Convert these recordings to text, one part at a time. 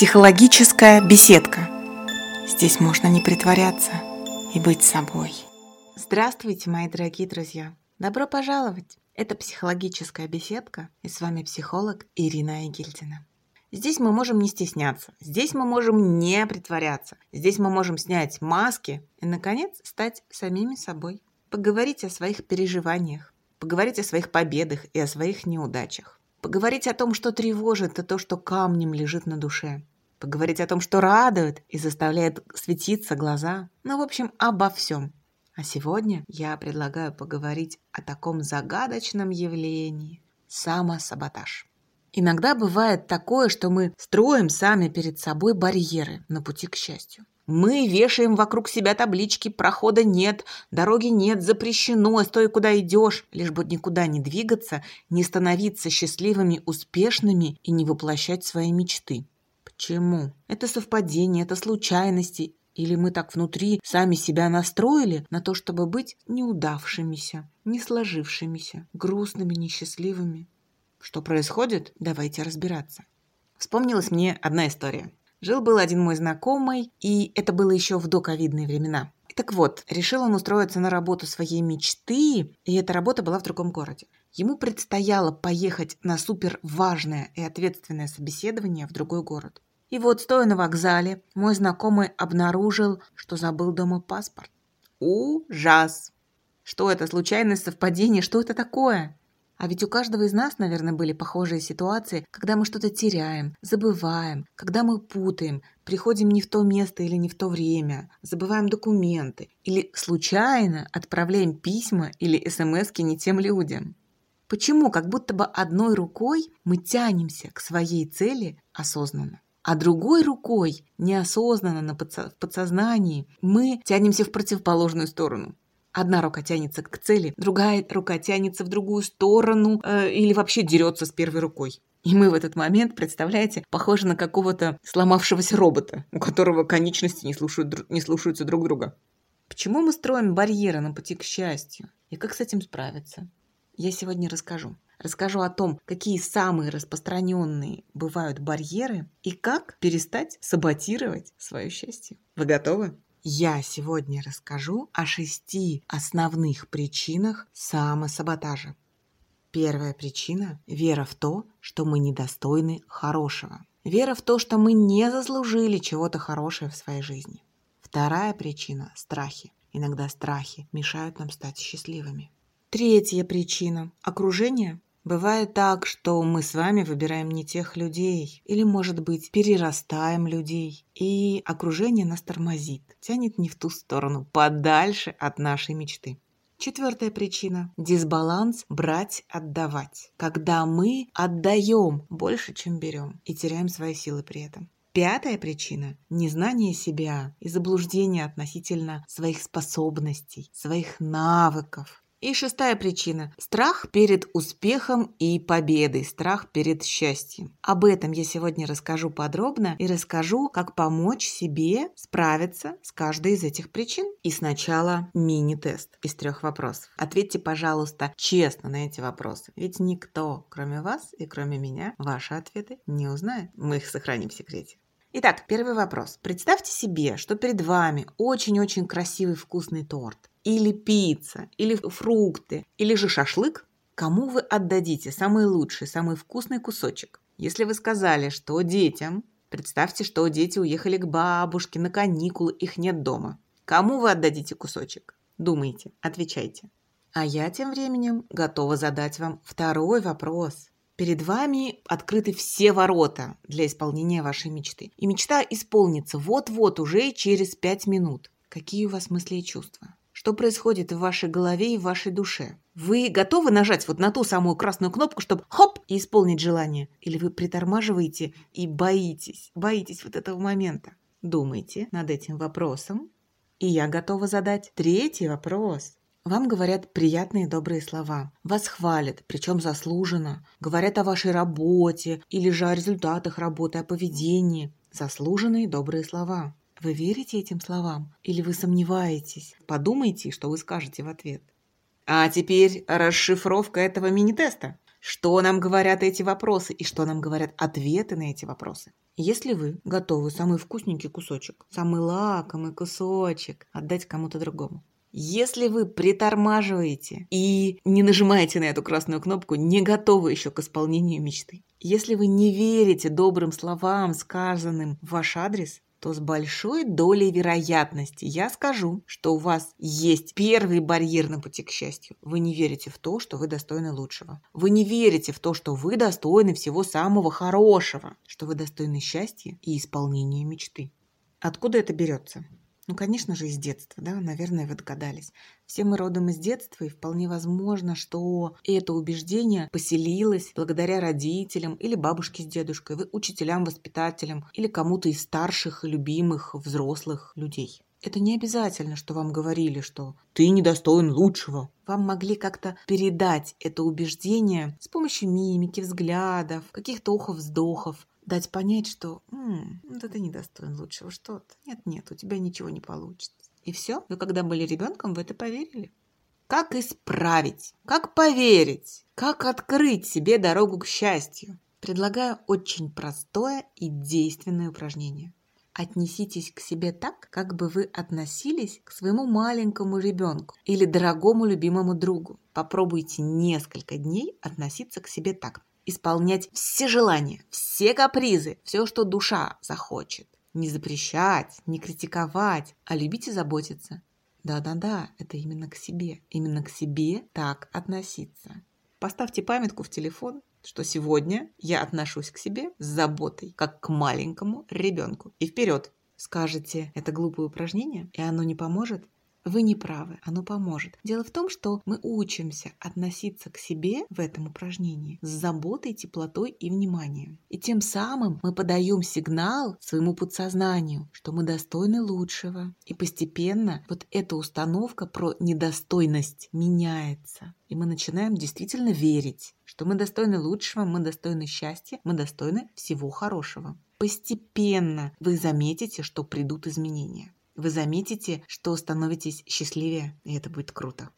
Психологическая беседка. Здесь можно не притворяться и быть собой. Здравствуйте, мои дорогие друзья. Добро пожаловать. Это психологическая беседка, и с вами психолог Ирина Егильдина. Здесь мы можем не стесняться, здесь мы можем не притворяться, здесь мы можем снять маски и, наконец, стать самими собой. Поговорить о своих переживаниях, поговорить о своих победах и о своих неудачах. Поговорить о том, что тревожит, и то, что камнем лежит на душе. Поговорить о том, что радует и заставляет светиться глаза. Ну, в общем, обо всем. А сегодня я предлагаю поговорить о таком загадочном явлении – самосаботаж. Иногда бывает такое, что мы строим сами перед собой барьеры на пути к счастью. Мы вешаем вокруг себя таблички «Прохода нет», «Дороги нет», «Запрещено», «Стой, куда идешь», лишь бы никуда не двигаться, не становиться счастливыми, успешными и не воплощать свои мечты. Почему? Это совпадение, это случайности, или мы так внутри сами себя настроили на то, чтобы быть неудавшимися, не сложившимися, грустными, несчастливыми? Что происходит? Давайте разбираться. Вспомнилась мне одна история. Жил-был один мой знакомый, и это было еще в доковидные времена. Так вот, решил он устроиться на работу своей мечты, и эта работа была в другом городе. Ему предстояло поехать на супер важное и ответственное собеседование в другой город. И вот, стоя на вокзале, мой знакомый обнаружил, что забыл дома паспорт. Ужас! Что это, случайное совпадение? Что это такое? А ведь у каждого из нас, наверное, были похожие ситуации, когда мы что-то теряем, забываем, когда мы путаем, приходим не в то место или не в то время, забываем документы или случайно отправляем письма или смс не тем людям. Почему как будто бы одной рукой мы тянемся к своей цели осознанно? А другой рукой, неосознанно на подсо- в подсознании, мы тянемся в противоположную сторону. Одна рука тянется к цели, другая рука тянется в другую сторону э, или вообще дерется с первой рукой. И мы в этот момент, представляете, похожи на какого-то сломавшегося робота, у которого конечности не, слушают, не слушаются друг друга. Почему мы строим барьеры на пути к счастью? И как с этим справиться? Я сегодня расскажу. Расскажу о том, какие самые распространенные бывают барьеры и как перестать саботировать свое счастье. Вы готовы? Я сегодня расскажу о шести основных причинах самосаботажа. Первая причина – вера в то, что мы недостойны хорошего. Вера в то, что мы не заслужили чего-то хорошего в своей жизни. Вторая причина – страхи. Иногда страхи мешают нам стать счастливыми. Третья причина – окружение Бывает так, что мы с вами выбираем не тех людей, или, может быть, перерастаем людей, и окружение нас тормозит, тянет не в ту сторону, подальше от нашей мечты. Четвертая причина – дисбаланс брать-отдавать. Когда мы отдаем больше, чем берем, и теряем свои силы при этом. Пятая причина – незнание себя и заблуждение относительно своих способностей, своих навыков, и шестая причина – страх перед успехом и победой, страх перед счастьем. Об этом я сегодня расскажу подробно и расскажу, как помочь себе справиться с каждой из этих причин. И сначала мини-тест из трех вопросов. Ответьте, пожалуйста, честно на эти вопросы, ведь никто, кроме вас и кроме меня, ваши ответы не узнает. Мы их сохраним в секрете. Итак, первый вопрос. Представьте себе, что перед вами очень-очень красивый вкусный торт или пицца, или фрукты, или же шашлык, кому вы отдадите самый лучший, самый вкусный кусочек? Если вы сказали, что детям, представьте, что дети уехали к бабушке на каникулы, их нет дома. Кому вы отдадите кусочек? Думайте, отвечайте. А я тем временем готова задать вам второй вопрос. Перед вами открыты все ворота для исполнения вашей мечты. И мечта исполнится вот-вот уже через пять минут. Какие у вас мысли и чувства? Что происходит в вашей голове и в вашей душе? Вы готовы нажать вот на ту самую красную кнопку, чтобы хоп исполнить желание? Или вы притормаживаете и боитесь, боитесь вот этого момента? Думайте над этим вопросом. И я готова задать третий вопрос. Вам говорят приятные добрые слова. Вас хвалят, причем заслуженно. Говорят о вашей работе или же о результатах работы, о поведении. Заслуженные добрые слова. Вы верите этим словам или вы сомневаетесь? Подумайте, что вы скажете в ответ. А теперь расшифровка этого мини-теста. что нам говорят эти вопросы и что нам говорят ответы на эти вопросы. Если вы готовы самый вкусненький кусочек, самый лакомый кусочек отдать кому-то другому, если вы притормаживаете и не нажимаете на эту красную кнопку, не готовы еще к исполнению мечты, если вы не верите добрым словам, сказанным в ваш адрес, то с большой долей вероятности я скажу, что у вас есть первый барьер на пути к счастью. Вы не верите в то, что вы достойны лучшего. Вы не верите в то, что вы достойны всего самого хорошего, что вы достойны счастья и исполнения мечты. Откуда это берется? Ну, конечно же, из детства, да, наверное, вы догадались. Все мы родом из детства, и вполне возможно, что это убеждение поселилось благодаря родителям или бабушке с дедушкой, учителям, воспитателям или кому-то из старших, любимых, взрослых людей. Это не обязательно, что вам говорили, что ты недостоин лучшего. Вам могли как-то передать это убеждение с помощью мимики, взглядов, каких-то охов-вздохов, дать понять, что «М, да ты недостоин лучшего что-то. Нет-нет, у тебя ничего не получится. И все, вы когда были ребенком, в это поверили. Как исправить? Как поверить? Как открыть себе дорогу к счастью? Предлагаю очень простое и действенное упражнение. Отнеситесь к себе так, как бы вы относились к своему маленькому ребенку или дорогому любимому другу. Попробуйте несколько дней относиться к себе так исполнять все желания, все капризы, все, что душа захочет. Не запрещать, не критиковать, а любить и заботиться. Да-да-да, это именно к себе. Именно к себе так относиться. Поставьте памятку в телефон, что сегодня я отношусь к себе с заботой, как к маленькому ребенку. И вперед! Скажете, это глупое упражнение, и оно не поможет? Вы не правы, оно поможет. Дело в том, что мы учимся относиться к себе в этом упражнении с заботой, теплотой и вниманием. И тем самым мы подаем сигнал своему подсознанию, что мы достойны лучшего. И постепенно вот эта установка про недостойность меняется. И мы начинаем действительно верить, что мы достойны лучшего, мы достойны счастья, мы достойны всего хорошего. Постепенно вы заметите, что придут изменения вы заметите, что становитесь счастливее, и это будет круто.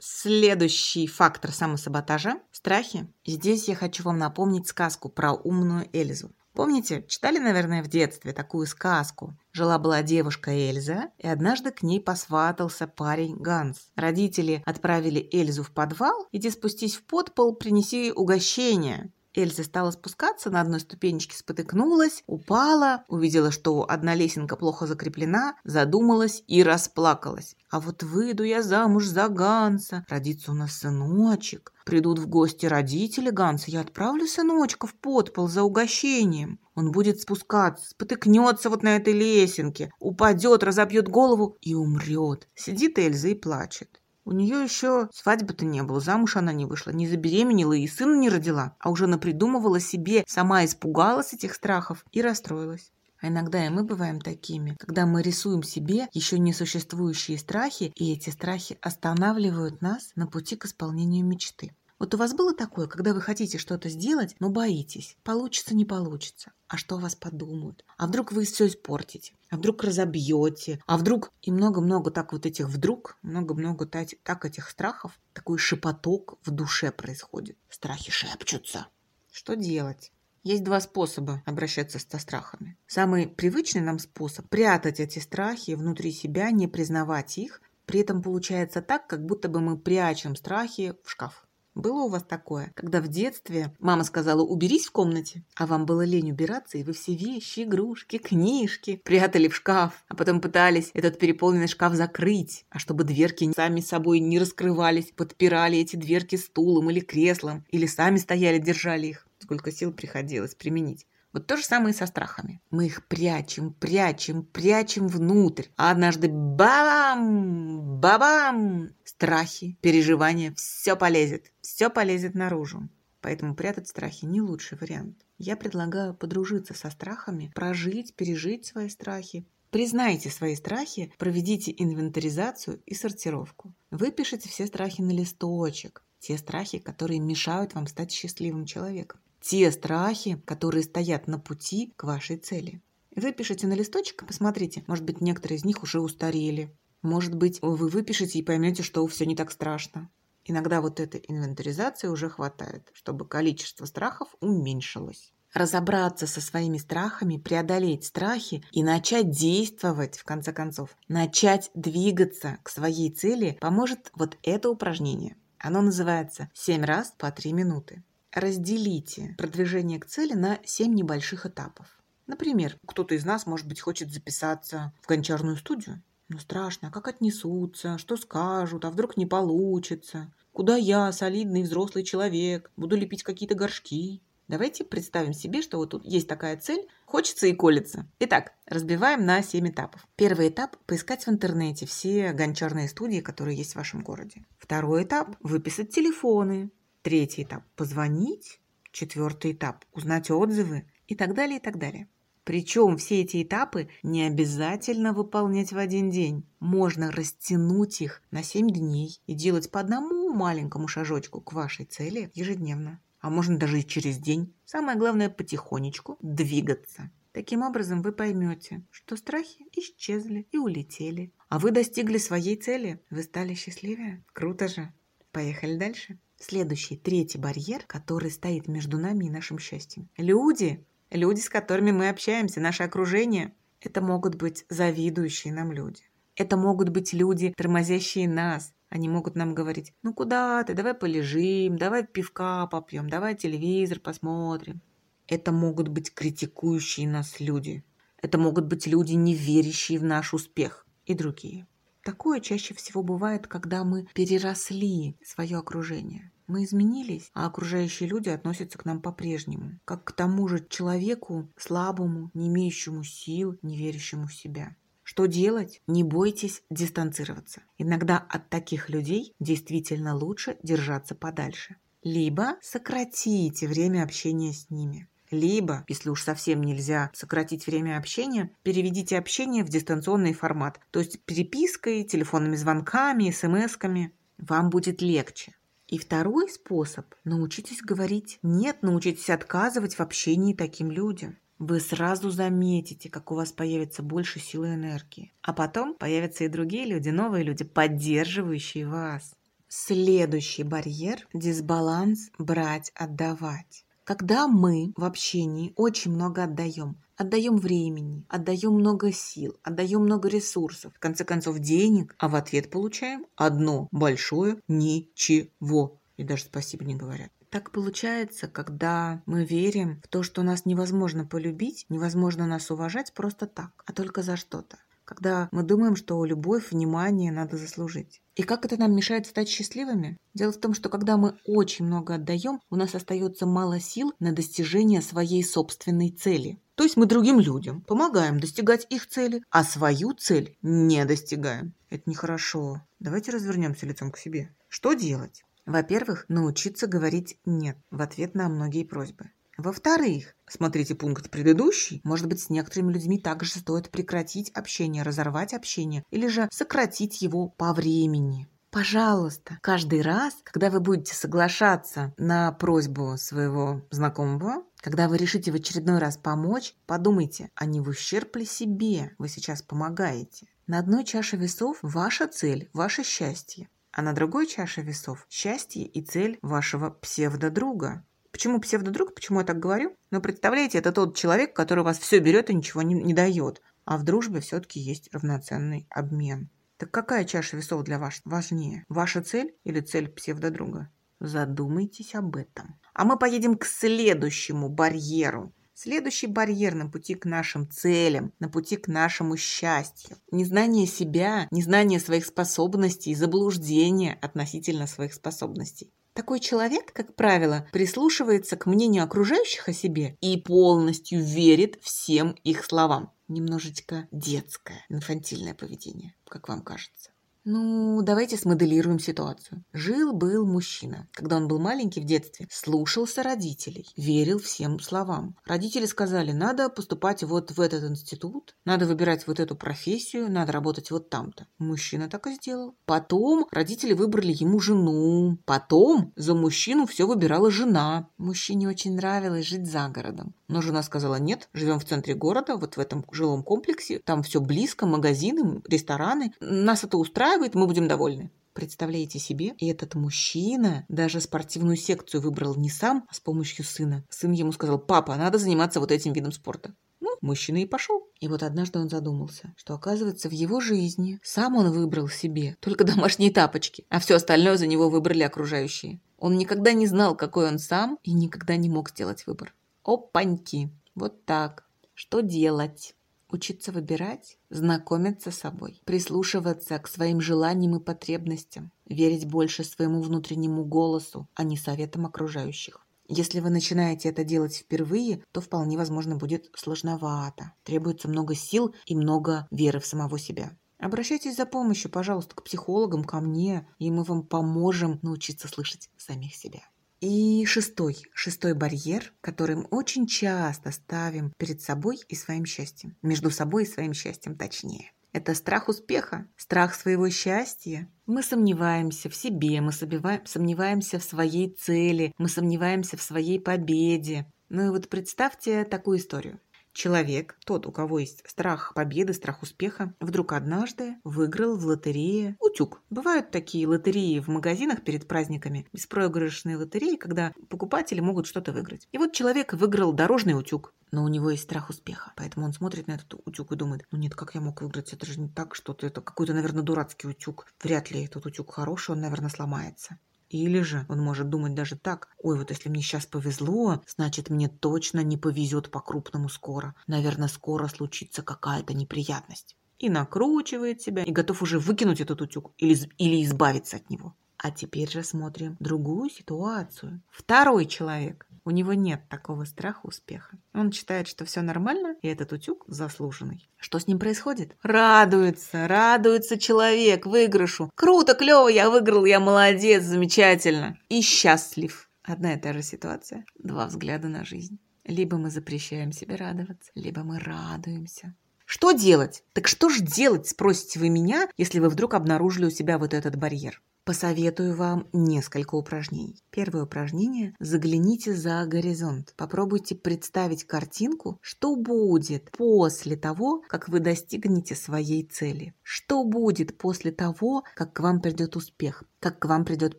Следующий фактор самосаботажа – страхи. здесь я хочу вам напомнить сказку про умную Эльзу. Помните, читали, наверное, в детстве такую сказку? Жила-была девушка Эльза, и однажды к ней посватался парень Ганс. Родители отправили Эльзу в подвал, иди спустись в подпол, принеси угощение. Эльза стала спускаться, на одной ступенечке спотыкнулась, упала, увидела, что одна лесенка плохо закреплена, задумалась и расплакалась. А вот выйду я замуж за Ганса, родится у нас сыночек. Придут в гости родители Ганса, я отправлю сыночка в подпол за угощением. Он будет спускаться, спотыкнется вот на этой лесенке, упадет, разобьет голову и умрет. Сидит Эльза и плачет. У нее еще свадьбы-то не было, замуж она не вышла, не забеременела и сына не родила, а уже напридумывала себе, сама испугалась этих страхов и расстроилась. А иногда и мы бываем такими, когда мы рисуем себе еще не существующие страхи, и эти страхи останавливают нас на пути к исполнению мечты. Вот у вас было такое, когда вы хотите что-то сделать, но боитесь, получится, не получится. А что о вас подумают? А вдруг вы все испортите? А вдруг разобьете? А вдруг... И много-много так вот этих вдруг, много-много так этих страхов, такой шепоток в душе происходит. Страхи шепчутся. Что делать? Есть два способа обращаться со страхами. Самый привычный нам способ – прятать эти страхи внутри себя, не признавать их. При этом получается так, как будто бы мы прячем страхи в шкаф. Было у вас такое, когда в детстве мама сказала «уберись в комнате», а вам было лень убираться, и вы все вещи, игрушки, книжки прятали в шкаф, а потом пытались этот переполненный шкаф закрыть, а чтобы дверки сами собой не раскрывались, подпирали эти дверки стулом или креслом, или сами стояли, держали их. Сколько сил приходилось применить. Вот то же самое и со страхами. Мы их прячем, прячем, прячем внутрь. А однажды бабам, бабам, страхи, переживания, все полезет, все полезет наружу. Поэтому прятать страхи не лучший вариант. Я предлагаю подружиться со страхами, прожить, пережить свои страхи, Признайте свои страхи, проведите инвентаризацию и сортировку. Выпишите все страхи на листочек, те страхи, которые мешают вам стать счастливым человеком те страхи, которые стоят на пути к вашей цели. Выпишите на листочек и посмотрите, может быть, некоторые из них уже устарели. Может быть, вы выпишете и поймете, что все не так страшно. Иногда вот этой инвентаризации уже хватает, чтобы количество страхов уменьшилось. Разобраться со своими страхами, преодолеть страхи и начать действовать, в конце концов. Начать двигаться к своей цели поможет вот это упражнение. Оно называется «7 раз по 3 минуты». Разделите продвижение к цели на 7 небольших этапов. Например, кто-то из нас, может быть, хочет записаться в гончарную студию. Но страшно, а как отнесутся, что скажут, а вдруг не получится. Куда я, солидный взрослый человек, буду лепить какие-то горшки? Давайте представим себе, что вот тут есть такая цель, хочется и колется. Итак, разбиваем на 7 этапов. Первый этап – поискать в интернете все гончарные студии, которые есть в вашем городе. Второй этап – выписать телефоны. Третий этап – позвонить. Четвертый этап – узнать отзывы и так далее, и так далее. Причем все эти этапы не обязательно выполнять в один день. Можно растянуть их на 7 дней и делать по одному маленькому шажочку к вашей цели ежедневно. А можно даже и через день. Самое главное потихонечку двигаться. Таким образом вы поймете, что страхи исчезли и улетели. А вы достигли своей цели. Вы стали счастливее. Круто же. Поехали дальше. Следующий, третий барьер, который стоит между нами и нашим счастьем. Люди Люди, с которыми мы общаемся, наше окружение, это могут быть завидующие нам люди. Это могут быть люди, тормозящие нас. Они могут нам говорить, ну куда ты, давай полежим, давай пивка попьем, давай телевизор посмотрим. Это могут быть критикующие нас люди. Это могут быть люди, не верящие в наш успех и другие. Такое чаще всего бывает, когда мы переросли свое окружение. Мы изменились, а окружающие люди относятся к нам по-прежнему, как к тому же человеку слабому, не имеющему сил, не верящему в себя. Что делать? Не бойтесь дистанцироваться. Иногда от таких людей действительно лучше держаться подальше. Либо сократите время общения с ними. Либо, если уж совсем нельзя сократить время общения, переведите общение в дистанционный формат, то есть перепиской, телефонными звонками, смс-ками. Вам будет легче. И второй способ – научитесь говорить «нет», научитесь отказывать в общении таким людям. Вы сразу заметите, как у вас появится больше силы и энергии. А потом появятся и другие люди, новые люди, поддерживающие вас. Следующий барьер – дисбаланс брать, отдавать. Когда мы в общении очень много отдаем, Отдаем времени, отдаем много сил, отдаем много ресурсов, в конце концов денег, а в ответ получаем одно большое ничего. И даже спасибо не говорят. Так получается, когда мы верим в то, что нас невозможно полюбить, невозможно нас уважать просто так, а только за что-то когда мы думаем, что любовь, внимание надо заслужить. И как это нам мешает стать счастливыми? Дело в том, что когда мы очень много отдаем, у нас остается мало сил на достижение своей собственной цели. То есть мы другим людям помогаем достигать их цели, а свою цель не достигаем. Это нехорошо. Давайте развернемся лицом к себе. Что делать? Во-первых, научиться говорить «нет» в ответ на многие просьбы. Во-вторых, смотрите пункт предыдущий, может быть, с некоторыми людьми также стоит прекратить общение, разорвать общение или же сократить его по времени. Пожалуйста, каждый раз, когда вы будете соглашаться на просьбу своего знакомого, когда вы решите в очередной раз помочь, подумайте, а не в ущерб ли себе вы сейчас помогаете. На одной чаше весов ваша цель, ваше счастье, а на другой чаше весов счастье и цель вашего псевдодруга. Почему псевдодруг? Почему я так говорю? Ну, представляете, это тот человек, который вас все берет и ничего не, не дает. А в дружбе все-таки есть равноценный обмен. Так какая чаша весов для вас важнее? Ваша цель или цель псевдодруга? Задумайтесь об этом. А мы поедем к следующему барьеру. Следующий барьер на пути к нашим целям, на пути к нашему счастью. Незнание себя, незнание своих способностей, заблуждение относительно своих способностей. Такой человек, как правило, прислушивается к мнению окружающих о себе и полностью верит всем их словам. Немножечко детское, инфантильное поведение, как вам кажется. Ну, давайте смоделируем ситуацию. Жил-был мужчина. Когда он был маленький в детстве, слушался родителей, верил всем словам. Родители сказали, надо поступать вот в этот институт, надо выбирать вот эту профессию, надо работать вот там-то. Мужчина так и сделал. Потом родители выбрали ему жену. Потом за мужчину все выбирала жена. Мужчине очень нравилось жить за городом. Но жена сказала, нет, живем в центре города, вот в этом жилом комплексе, там все близко, магазины, рестораны. Нас это устраивает, мы будем довольны. Представляете себе? И этот мужчина даже спортивную секцию выбрал не сам, а с помощью сына. Сын ему сказал, папа, надо заниматься вот этим видом спорта. Ну, мужчина и пошел. И вот однажды он задумался, что оказывается в его жизни сам он выбрал себе только домашние тапочки, а все остальное за него выбрали окружающие. Он никогда не знал, какой он сам, и никогда не мог сделать выбор. Опаньки! Вот так. Что делать? Учиться выбирать, знакомиться с собой, прислушиваться к своим желаниям и потребностям, верить больше своему внутреннему голосу, а не советам окружающих. Если вы начинаете это делать впервые, то вполне возможно будет сложновато. Требуется много сил и много веры в самого себя. Обращайтесь за помощью, пожалуйста, к психологам, ко мне, и мы вам поможем научиться слышать самих себя. И шестой, шестой барьер, который мы очень часто ставим перед собой и своим счастьем. Между собой и своим счастьем точнее. Это страх успеха, страх своего счастья. Мы сомневаемся в себе, мы сомневаемся в своей цели, мы сомневаемся в своей победе. Ну и вот представьте такую историю. Человек, тот, у кого есть страх победы, страх успеха, вдруг однажды выиграл в лотерее утюг. Бывают такие лотереи в магазинах перед праздниками, беспроигрышные лотереи, когда покупатели могут что-то выиграть. И вот человек выиграл дорожный утюг но у него есть страх успеха. Поэтому он смотрит на этот утюг и думает, ну нет, как я мог выиграть? Это же не так, что-то это какой-то, наверное, дурацкий утюг. Вряд ли этот утюг хороший, он, наверное, сломается. Или же он может думать даже так, ой, вот если мне сейчас повезло, значит мне точно не повезет по-крупному скоро. Наверное, скоро случится какая-то неприятность. И накручивает себя, и готов уже выкинуть этот утюг или, или избавиться от него. А теперь же смотрим другую ситуацию. Второй человек у него нет такого страха успеха. Он считает, что все нормально, и этот утюг заслуженный. Что с ним происходит? Радуется, радуется человек выигрышу. Круто, клево, я выиграл, я молодец, замечательно. И счастлив. Одна и та же ситуация. Два взгляда на жизнь. Либо мы запрещаем себе радоваться, либо мы радуемся. Что делать? Так что же делать, спросите вы меня, если вы вдруг обнаружили у себя вот этот барьер? Посоветую вам несколько упражнений. Первое упражнение – загляните за горизонт. Попробуйте представить картинку, что будет после того, как вы достигнете своей цели. Что будет после того, как к вам придет успех, как к вам придет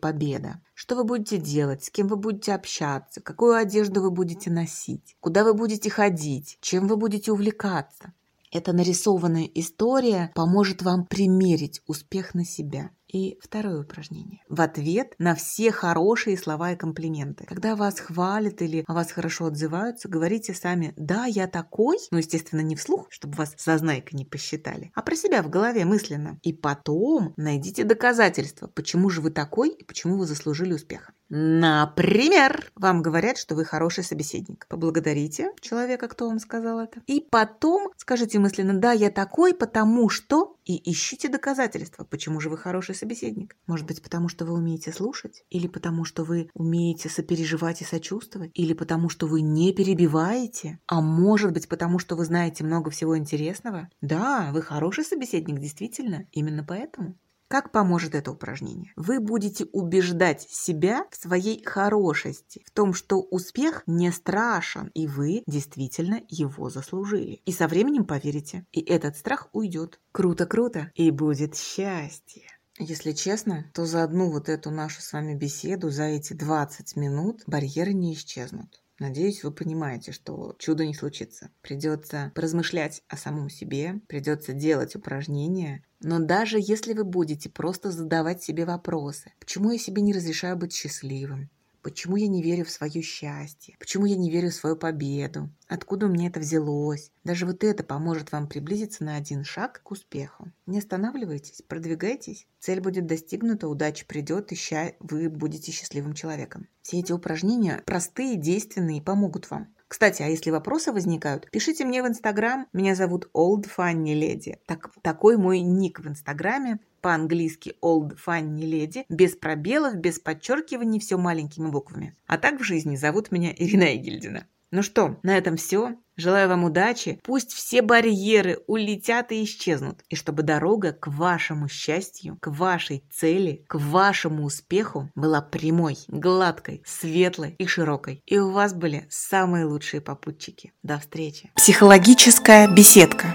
победа. Что вы будете делать, с кем вы будете общаться, какую одежду вы будете носить, куда вы будете ходить, чем вы будете увлекаться. Эта нарисованная история поможет вам примерить успех на себя. И второе упражнение. В ответ на все хорошие слова и комплименты. Когда вас хвалят или о вас хорошо отзываются, говорите сами «да, я такой», ну, естественно, не вслух, чтобы вас зазнайка не посчитали, а про себя в голове мысленно. И потом найдите доказательства, почему же вы такой и почему вы заслужили успеха. Например, вам говорят, что вы хороший собеседник. Поблагодарите человека, кто вам сказал это. И потом скажите мысленно, да, я такой, потому что... И ищите доказательства, почему же вы хороший собеседник. Может быть, потому что вы умеете слушать? Или потому что вы умеете сопереживать и сочувствовать? Или потому что вы не перебиваете? А может быть, потому что вы знаете много всего интересного? Да, вы хороший собеседник, действительно. Именно поэтому. Как поможет это упражнение? Вы будете убеждать себя в своей хорошести, в том, что успех не страшен, и вы действительно его заслужили. И со временем поверите, и этот страх уйдет. Круто-круто, и будет счастье. Если честно, то за одну вот эту нашу с вами беседу, за эти 20 минут барьеры не исчезнут. Надеюсь, вы понимаете, что чудо не случится. Придется поразмышлять о самом себе, придется делать упражнения. Но даже если вы будете просто задавать себе вопросы, почему я себе не разрешаю быть счастливым, Почему я не верю в свое счастье? Почему я не верю в свою победу? Откуда меня это взялось? Даже вот это поможет вам приблизиться на один шаг к успеху. Не останавливайтесь, продвигайтесь. Цель будет достигнута, удача придет, и вы будете счастливым человеком. Все эти упражнения простые, действенные и помогут вам. Кстати, а если вопросы возникают, пишите мне в Инстаграм. Меня зовут Old Funny Lady. Так, такой мой ник в Инстаграме. По-английски Old Funny Lady. Без пробелов, без подчеркиваний, все маленькими буквами. А так в жизни зовут меня Ирина Егельдина. Ну что, на этом все. Желаю вам удачи. Пусть все барьеры улетят и исчезнут. И чтобы дорога к вашему счастью, к вашей цели, к вашему успеху была прямой, гладкой, светлой и широкой. И у вас были самые лучшие попутчики. До встречи. Психологическая беседка.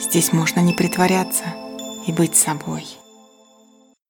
Здесь можно не притворяться и быть собой.